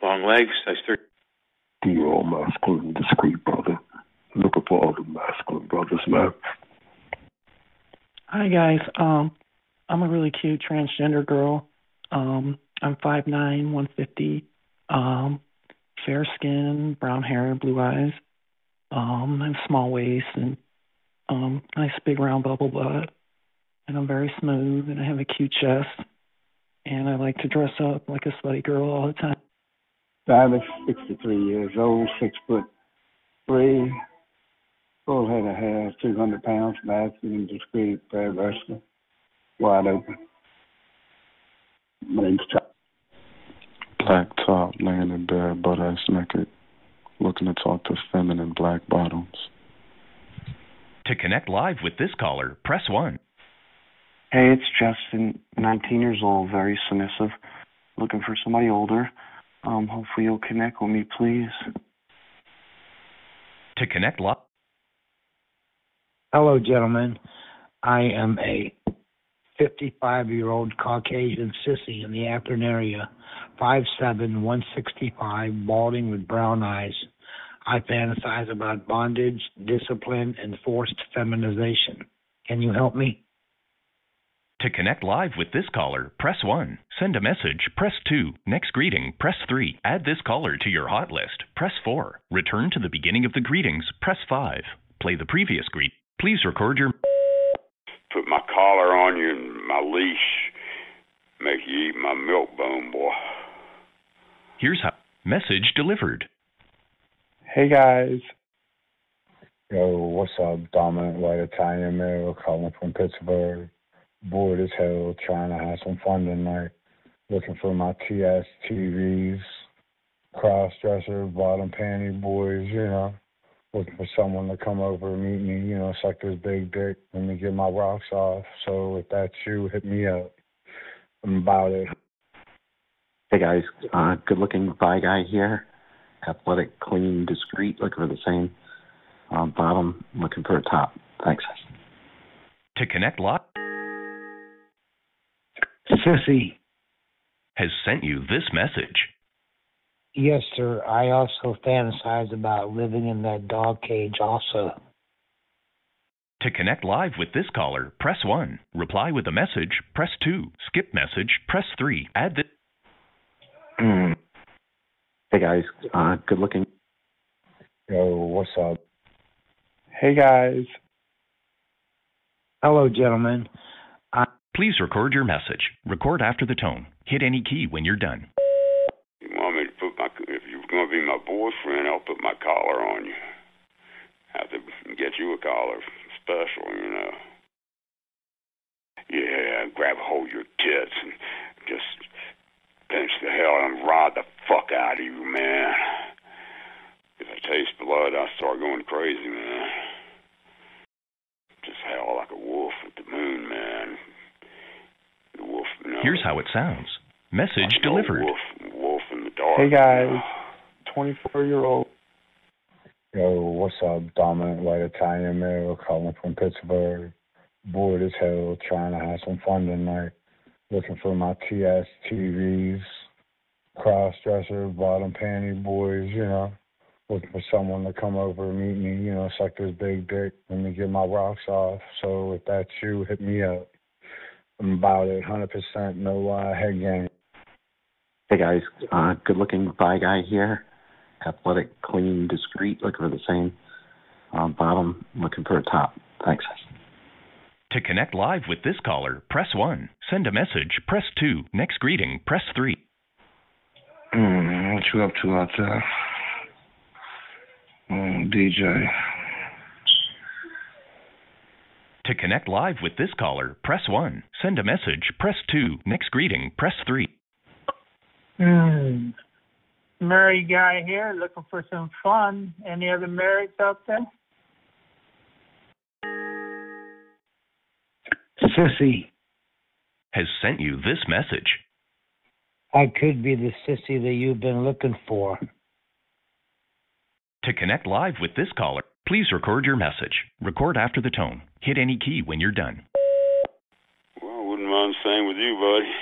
Long legs, size 30. The all masculine, discreet brother. Looking for all the masculine brothers, man. Hi guys. Um, I'm a really cute transgender girl. Um, I'm five nine, one fifty. Um, fair skin, brown hair, blue eyes. Um, I have small waist and um, nice big round bubble butt. And I'm very smooth and I have a cute chest. And I like to dress up like a slutty girl all the time. I'm 63 years old, six foot three, full head of hair, 200 pounds, masculine, discreet, very versatile, wide open. My name's Chuck. Black top, laying in bed, butt ass naked, looking to talk to feminine black bottoms. To connect live with this caller, press 1. Hey, it's Justin, 19 years old, very submissive, looking for somebody older. Um, hopefully you'll connect with me, please. To connect live. Hello, gentlemen. I am a 55 year old Caucasian sissy in the Akron area, 5'7, 165, balding with brown eyes. I fantasize about bondage, discipline, and forced feminization. Can you help me? To connect live with this caller, press 1. Send a message, press 2. Next greeting, press 3. Add this caller to your hot list, press 4. Return to the beginning of the greetings, press 5. Play the previous greet. Please record your. Put my collar on you and my leash. Make you eat my milk bone, boy. Here's how. Message delivered. Hey guys. Yo, what's up? Dominant white Italian male calling from Pittsburgh. Bored as hell, trying to have some fun tonight. Looking for my TS TVs, cross dresser, bottom panty boys, you know. Looking for someone to come over and meet me, you know, suck this big dick. Let me get my rocks off. So if that's you, hit me up. I'm about it. Hey guys, uh, good looking bi guy here. Athletic, clean, discreet, looking for the same. Uh, bottom, looking for a top. Thanks. To connect live. Sissy. Has sent you this message. Yes, sir. I also fantasize about living in that dog cage also. To connect live with this caller, press 1. Reply with a message, press 2. Skip message, press 3. Add this. Mm. Hey guys, uh, good looking. Yo, what's up? Hey guys. Hello, gentlemen. I- Please record your message. Record after the tone. Hit any key when you're done. You want me to put my if you're gonna be my boyfriend, I'll put my collar on you. Have to get you a collar special, you know. Yeah, grab hold of your tits and just pinch the hell and rod the fuck out of you, man. If I taste blood, I start going crazy, man. Just howl like a wolf at the moon, man. The wolf, you know, Here's how it sounds. Message delivered. wolf, wolf in the dark. Hey guys. 24 year old. Yo, what's up? Dominant white Italian male calling from Pittsburgh. Bored as hell, trying to have some fun tonight. Looking for my TS TVs, cross dresser, bottom panty boys, you know. Looking for someone to come over and meet me, you know, suck this big dick. Let me get my rocks off. So if that's you, hit me up. I'm about it, 100%, no uh, head game. Hey guys, uh, good looking bi guy here. Athletic, clean, discreet, looking for the same. Uh, bottom, looking for a top. Thanks. To connect live with this caller, press 1. Send a message, press 2. Next greeting, press 3. Mm, what you up to out there? Mm, DJ. To connect live with this caller, press 1. Send a message, press 2. Next greeting, press 3. Hmm. Married guy here looking for some fun. Any other marrieds out there? Sissy. Has sent you this message. I could be the sissy that you've been looking for. To connect live with this caller, Please record your message. Record after the tone. Hit any key when you're done. Well, I wouldn't mind staying with you, buddy.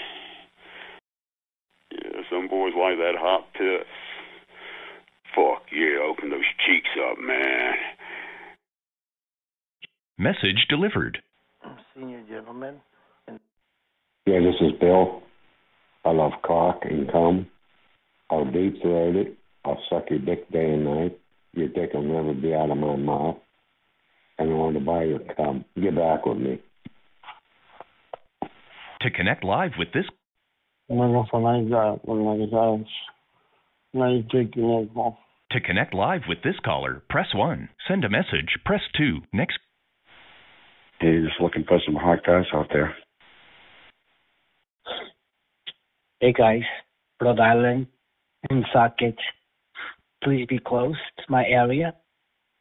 Yeah, some boys like that hot piss. Fuck yeah, open those cheeks up, man. Message delivered. Senior gentleman. Yeah, this is Bill. I love cock and cum. I'll deep throat it. I'll suck your dick day and night. Your dick will never be out of my mouth. And I want to buy your cum. Get back with me. To connect live with this Luego for like that, when like that, like drinking alcohol. to connect live with this caller, press 1. Send a message, press 2. Next Hey, just looking for some hot guys out there. Hey guys, Rhode Island Woonsocket. Please be close to my area.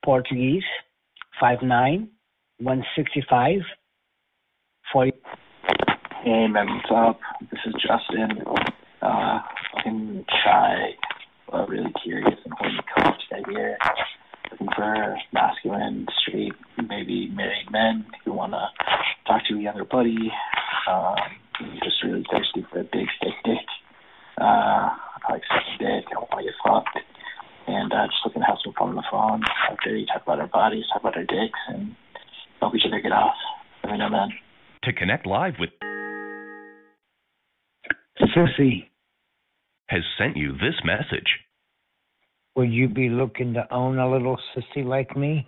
Portuguese, five nine, one sixty five, forty. Hey man, what's up? This is Justin. Uh, fucking shy, but really curious and horny coach right here. Looking for masculine, straight, maybe married men who wanna talk to a younger buddy. Um, just really thirsty for a big thick dick. Uh, I like sucking dick. I want to get fucked. And uh, just looking to have some fun on the phone. After you talk about our bodies, talk about our dicks, and help each other get off. Let me know, man. to connect live with Sissy, has sent you this message. would you be looking to own a little sissy like me?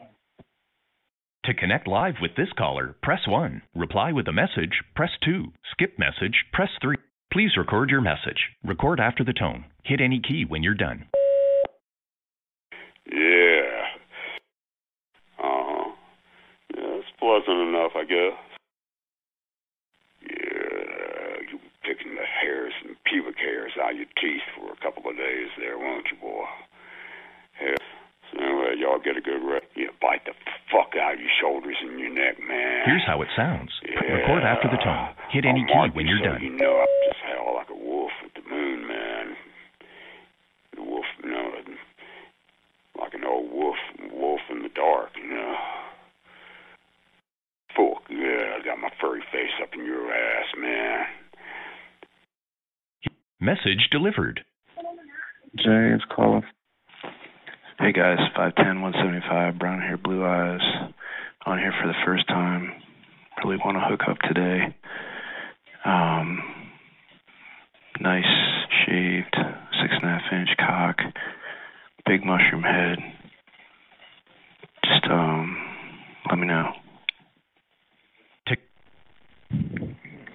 To connect live with this caller, press 1. Reply with a message, press 2. Skip message, press 3. Please record your message. Record after the tone. Hit any key when you're done. Yeah. Uh-huh. Yeah, it's pleasant enough, I guess. Yeah, you picking the hairs and pubic hairs out of your teeth for a couple of days there, won't you, boy? Yeah. So anyway, y'all get a good rest. You bite the fuck out of your shoulders and your neck, man. Here's how it sounds. Record after the tone. Hit any key when you're so done. You know, I just howl like a wolf at the moon, man. The wolf, you know, like an old wolf, wolf in the dark, you know. Fuck yeah, I got my furry face up in your ass, man. Message delivered. Jay, it's calling. Hey guys, 5'10, 175, brown hair, blue eyes. On here for the first time. Really want to hook up today. Um, nice shaved, six and a half inch cock, big mushroom head. Just, um, let me know.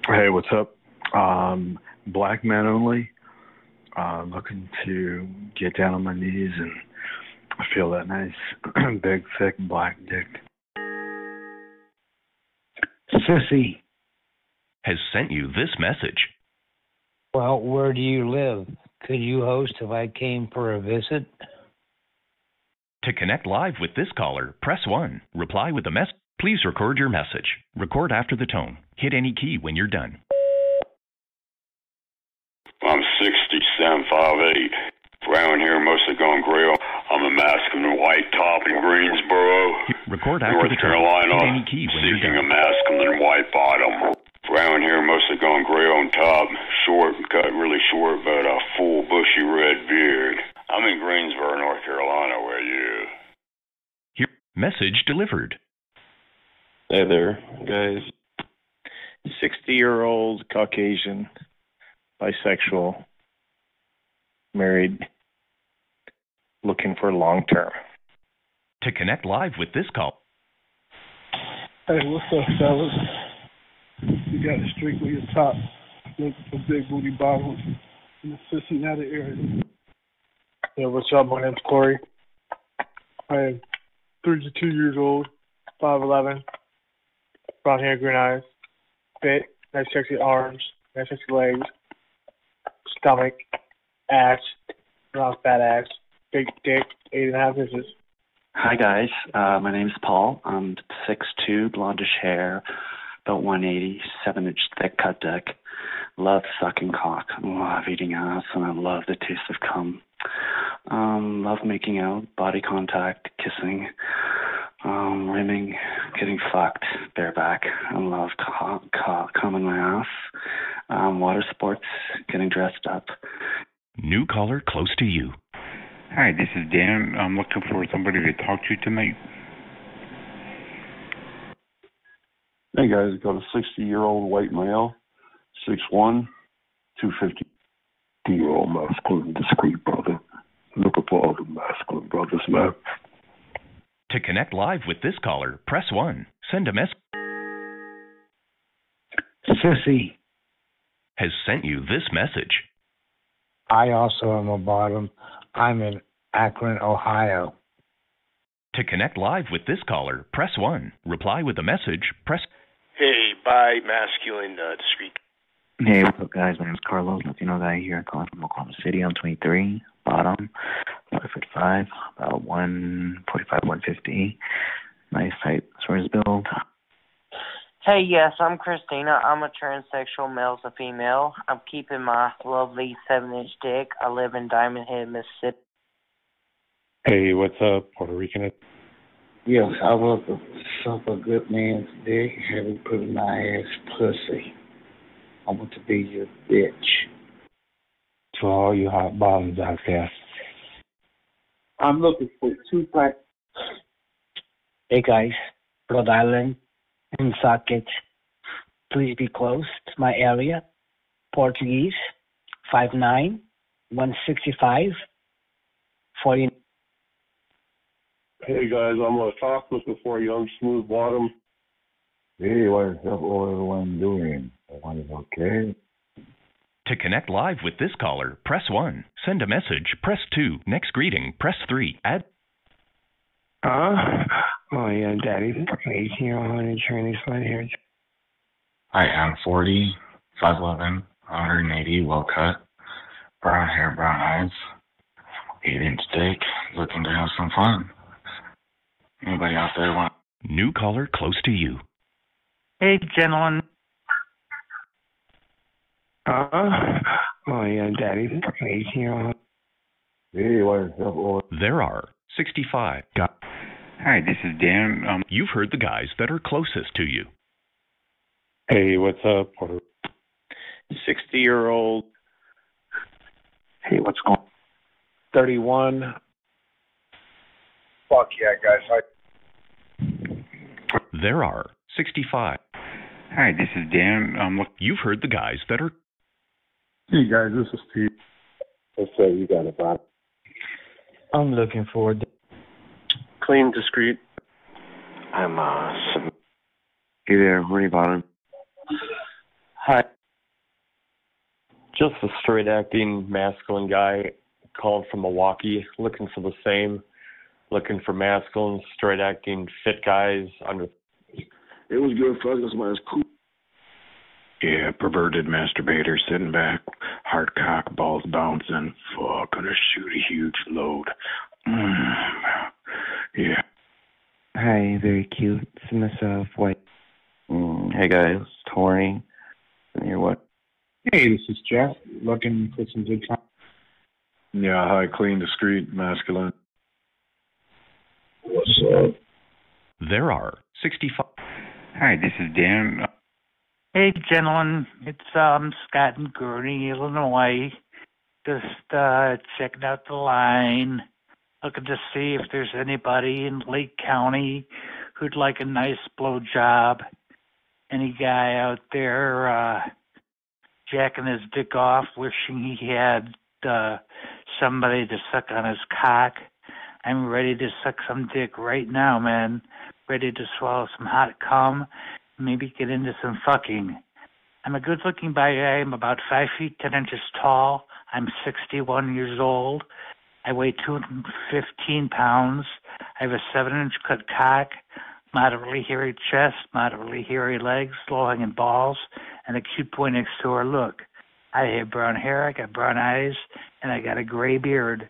Hey, what's up? Um, black men only. Uh, looking to get down on my knees and feel that nice, big, thick black dick. Sissy, Has sent you this message. well, where do you live? Could you host if I came for a visit? To connect live with this caller, press 1. Reply with a message. Please record your message. Record after the tone. Hit any key when you're done. I'm 6758. brown hair, mostly gone gray. I'm a masculine white top in Greensboro, Record after North the tone. Carolina, Hit any key when you're seeking done. a masculine white bottom. Brown hair, mostly gone gray on top, short, cut really short, but a full bushy red beard. I'm in Greensboro, North Carolina. Where are you? Here, message delivered. Hey there, guys. 60 year old Caucasian, bisexual, married, looking for long term. To connect live with this call, Hey, what's up, fellas? You got a strictly a top looking for big booty bottles in the Cincinnati area. Yeah, what's up? My name's Corey. I am 32 years old, 5'11", brown hair, green eyes, fit, nice sexy arms, nice sexy legs, stomach, ass, not fat ass, big dick, eight and a half inches. Hi guys, uh, my name's Paul. I'm 6'2, blondish hair, about 180, seven inch thick cut dick. Love sucking cock, love eating ass, and I love the taste of cum. Um, love making out, body contact, kissing. um, rimming, getting fucked, bareback. I love cock, co- combing my ass. Um, water sports, getting dressed up. New caller close to you. Hi, this is Dan. I'm looking for somebody to talk to tonight. Hey guys, got a 60 year old white male, 6'1, 250 year old masculine, discreet brother. Looking for all the masculine brothers, man. To connect live with this caller, press 1. Send a message. Sissy, Has sent you this message. I also am a bottom. I'm in Akron, Ohio. To connect live with this caller, press 1. Reply with a message, press Hey, bye, masculine, uh, discreet. Hey, what's up, guys? My name is Carlos, Latino guy here, calling from Oklahoma City. I'm 23, bottom, 5 foot 5, about 145, 150. Nice, tight, sort of build. Hey, yes, I'm Christina. I'm a transsexual male to female. I'm keeping my lovely seven inch dick. I live in Diamondhead, Mississippi. Hey, what's up, Puerto Rican? Yes, I want to suck a good man's dick, have him put in my ass pussy. I want to be your bitch. To all you hot bottoms out there. I'm looking for two black. Hey guys, Rhode Island, Woonsocket. Please be close to my area. Portuguese, 5'9, 165, 40. Hey guys, I'm gonna talk looking for a young smooth bottom. Hey, what's up, everyone doing? Everyone is okay? To connect live with this caller, press 1. Send a message, press 2. Next greeting, press 3. Add Uh, oh yeah, Daddy. 18 100 training slide here. I am 40, 5'11, 180, well cut, brown hair, brown eyes, 8 inch dick, looking to have some fun. Anybody out there want? new caller close to you. Hey, gentlemen. Uh, huh. oh yeah, Daddy. 18 100. Hey, what's up, all? There are 65. Got Hi, this is Dan. Um, You've heard the guys that are closest to you. Hey, what's up, 60 year old. Hey, what's going 31. Fuck yeah, guys. I There are 65. Hi, this is Dan. Um, look, You've heard the guys that are Hey guys, this is Steve. Let's say you got a bottom. I'm looking for Clean, discreet. I'm uh some Hey there, Ray Bottom. Hi. Just a straight acting masculine guy called from Milwaukee, looking for the same. Looking for masculine, straight acting, fit guys under. It was good fucking somebody's cool. Yeah, perverted masturbator sitting back, hard cock, balls bouncing. Fuck, gonna shoot a huge load. Mm. Yeah. Hi, very cute. It's myself, white. Mm, hey guys, Tori. And here what? Hey, this is Jeff. Looking for some good time. Yeah, high, clean, discreet, masculine. What's up? There are 65. Hi, this is Dan. Hey, gentlemen. It's um Scott in Gurnee, Illinois. Just uh checking out the line, looking to see if there's anybody in Lake County who'd like a nice blow job. Any guy out there uh jacking his dick off, wishing he had uh somebody to suck on his cock. I'm ready to suck some dick right now, man. Ready to swallow some hot cum, maybe get into some fucking. I'm a good looking guy. I'm about five feet ten inches tall. I'm 61 years old. I weigh 215 pounds. I have a seven inch cut cock, moderately hairy chest, moderately hairy legs, low hanging balls, and a cute boy next door. Look, I have brown hair, I got brown eyes, and I got a gray beard.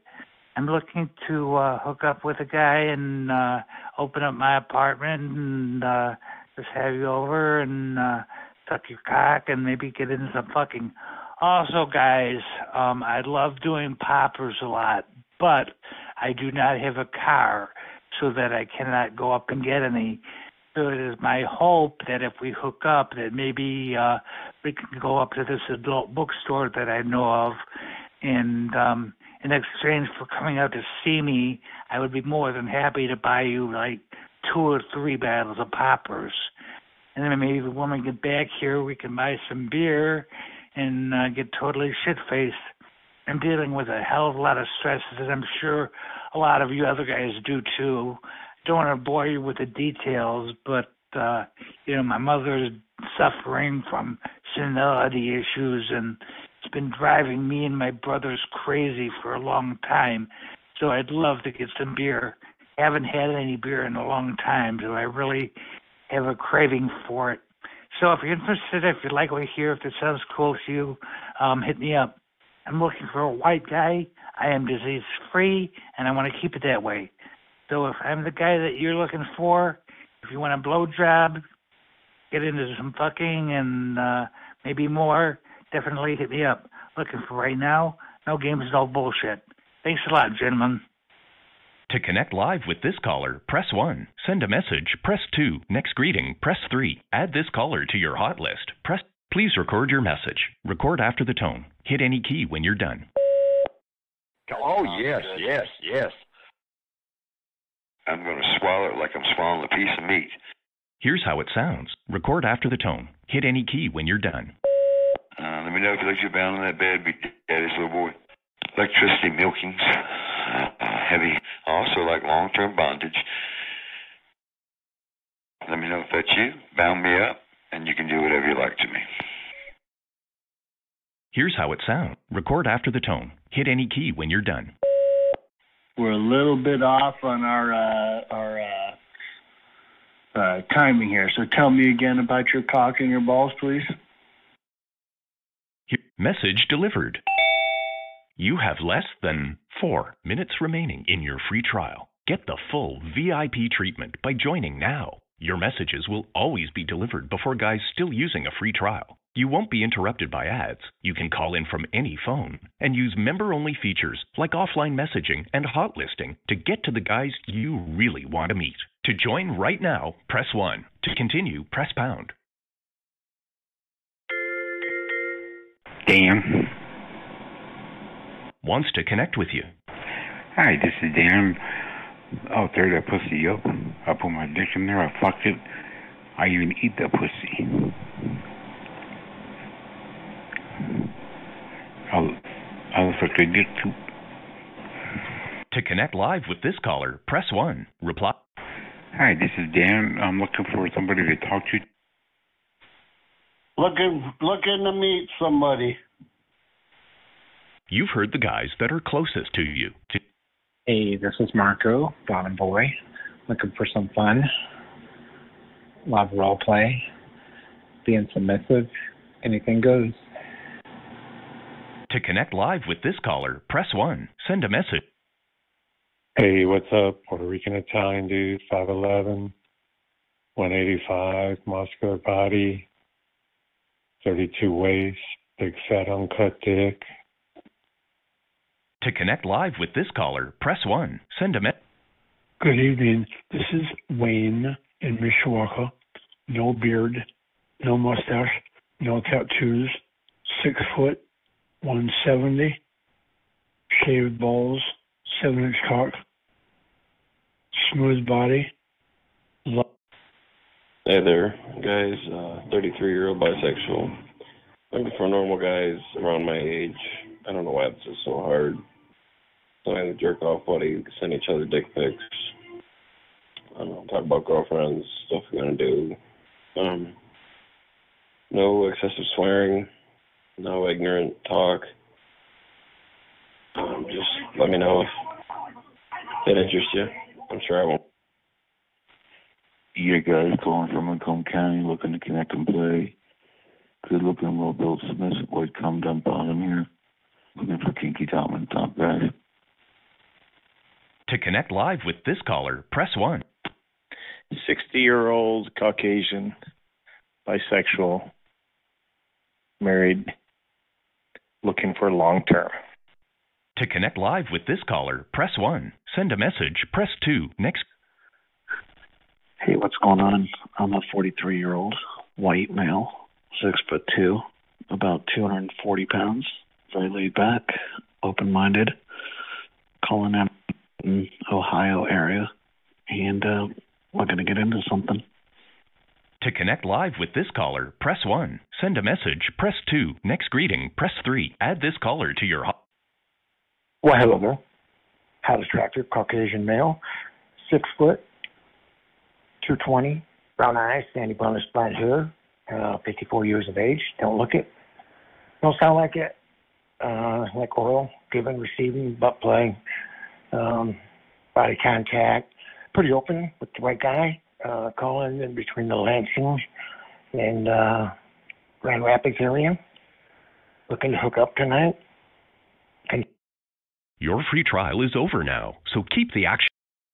I'm looking to uh hook up with a guy and uh open up my apartment and uh just have you over and uh suck your cock and maybe get into some fucking also guys, um I love doing poppers a lot, but I do not have a car. so that I cannot go up and get any. So it is my hope that if we hook up, that maybe uh, we can go up to this adult bookstore that I know of, and um, in exchange for coming out to see me, I would be more than happy to buy you like two or three bottles of poppers. And then maybe when we get back here, we can buy some beer and uh, get totally shit faced. I'm dealing with a hell of a lot of stress, as I'm sure a lot of you other guys do too. Don't want to bore you with the details, but uh, you know, my mother's suffering from senility issues, and it's been driving me and my brothers crazy for a long time. So I'd love to get some beer. Haven't had any beer in a long time, so I really have a craving for it. So if you're interested, if you like what you hear, if it sounds cool to you, um, hit me up. I'm looking for a white guy. I am disease free, and I want to keep it that way. So if I'm the guy that you're looking for, if you want a blow job, get into some fucking and uh, maybe more, definitely hit me up. Looking for right now, no games is all bullshit. Thanks a lot, gentlemen. To connect live with this caller, press 1. Send a message, press 2. Next greeting, press 3. Add this caller to your hot list. Press Please record your message. Record after the tone. Hit any key when you're done. Oh, yes, yes, yes. I'm going to swallow it like I'm swallowing a piece of meat. Here's how it sounds. Record after the tone. Hit any key when you're done. Uh, let me know if you like your bound in that bed, big daddy's little boy. Electricity milkings, uh, heavy. I also like long-term bondage. Let me know if that's you. Bound me up, and you can do whatever you like to me. Here's how it sounds. Record after the tone. Hit any key when you're done. We're a little bit off on our uh, our uh, uh, timing here. So tell me again about your cock and your balls, please. Message delivered. You have less than four minutes remaining in your free trial. Get the full VIP treatment by joining now. Your messages will always be delivered before guys still using a free trial. You won't be interrupted by ads. You can call in from any phone and use member only features like offline messaging and hot listing to get to the guys you really want to meet. To join right now, press 1. To continue, press pound. Dan. Wants to connect with you. Hi, this is Dan. Oh, I'll tear that pussy up. I put my dick in there. I fucked it. I even eat that pussy. I'll, I'll suck a dick too. To connect live with this caller, press 1. Reply. Hi, this is Dan. I'm looking for somebody to talk to. Looking looking to meet somebody. You've heard the guys that are closest to you. Hey, this is Marco, bottom boy. Looking for some fun. Love role play. Being submissive. Anything goes. To connect live with this caller, press 1. Send a message. Hey, what's up? Puerto Rican Italian dude, 5'11, 185, muscular body, 32 waist, big fat uncut dick. To connect live with this caller, press 1. Send a message. Good evening. This is Wayne in Mishawaka. No beard, no mustache, no tattoos. Six foot, 170. Shaved balls, seven inch cock. Smooth body. Lo- Hey there, guys. Uh, 33 year old bisexual. Looking for normal guys around my age. I don't know why this is so hard. Something to jerk off buddy, send each other dick pics. I don't know, talk about girlfriends, stuff we're gonna do. Um, no excessive swearing, no ignorant talk. Um, just let me know if that interests you. I'm sure I won't. Yeah, guys calling from Macomb County looking to connect and play. Good looking, well built, submissive white come down bottom here. Looking for kinky top and top guys. To connect live with this caller, press 1. 60 year old Caucasian, bisexual, married, looking for long term. To connect live with this caller, press 1. Send a message, press 2. Next. Hey, what's going on? I'm a 43 year old white male, six foot two, about 240 pounds, very laid back, open minded, calling out in Ohio area, and uh, we're going to get into something. To connect live with this caller, press 1. Send a message, press 2. Next greeting, press 3. Add this caller to your. ho- Well, hello there. House tractor, Caucasian male, six foot, 220, brown eyes, sandy blondish blonde hair, uh, 54 years of age. Don't look it. Don't sound like it. Uh, like oral, giving, receiving, butt play, um, body contact. Pretty open with the right guy. Uh, calling in between the Lansing and uh, Grand Rapids area. Looking to hook up tonight. Your free trial is over now, so keep the action.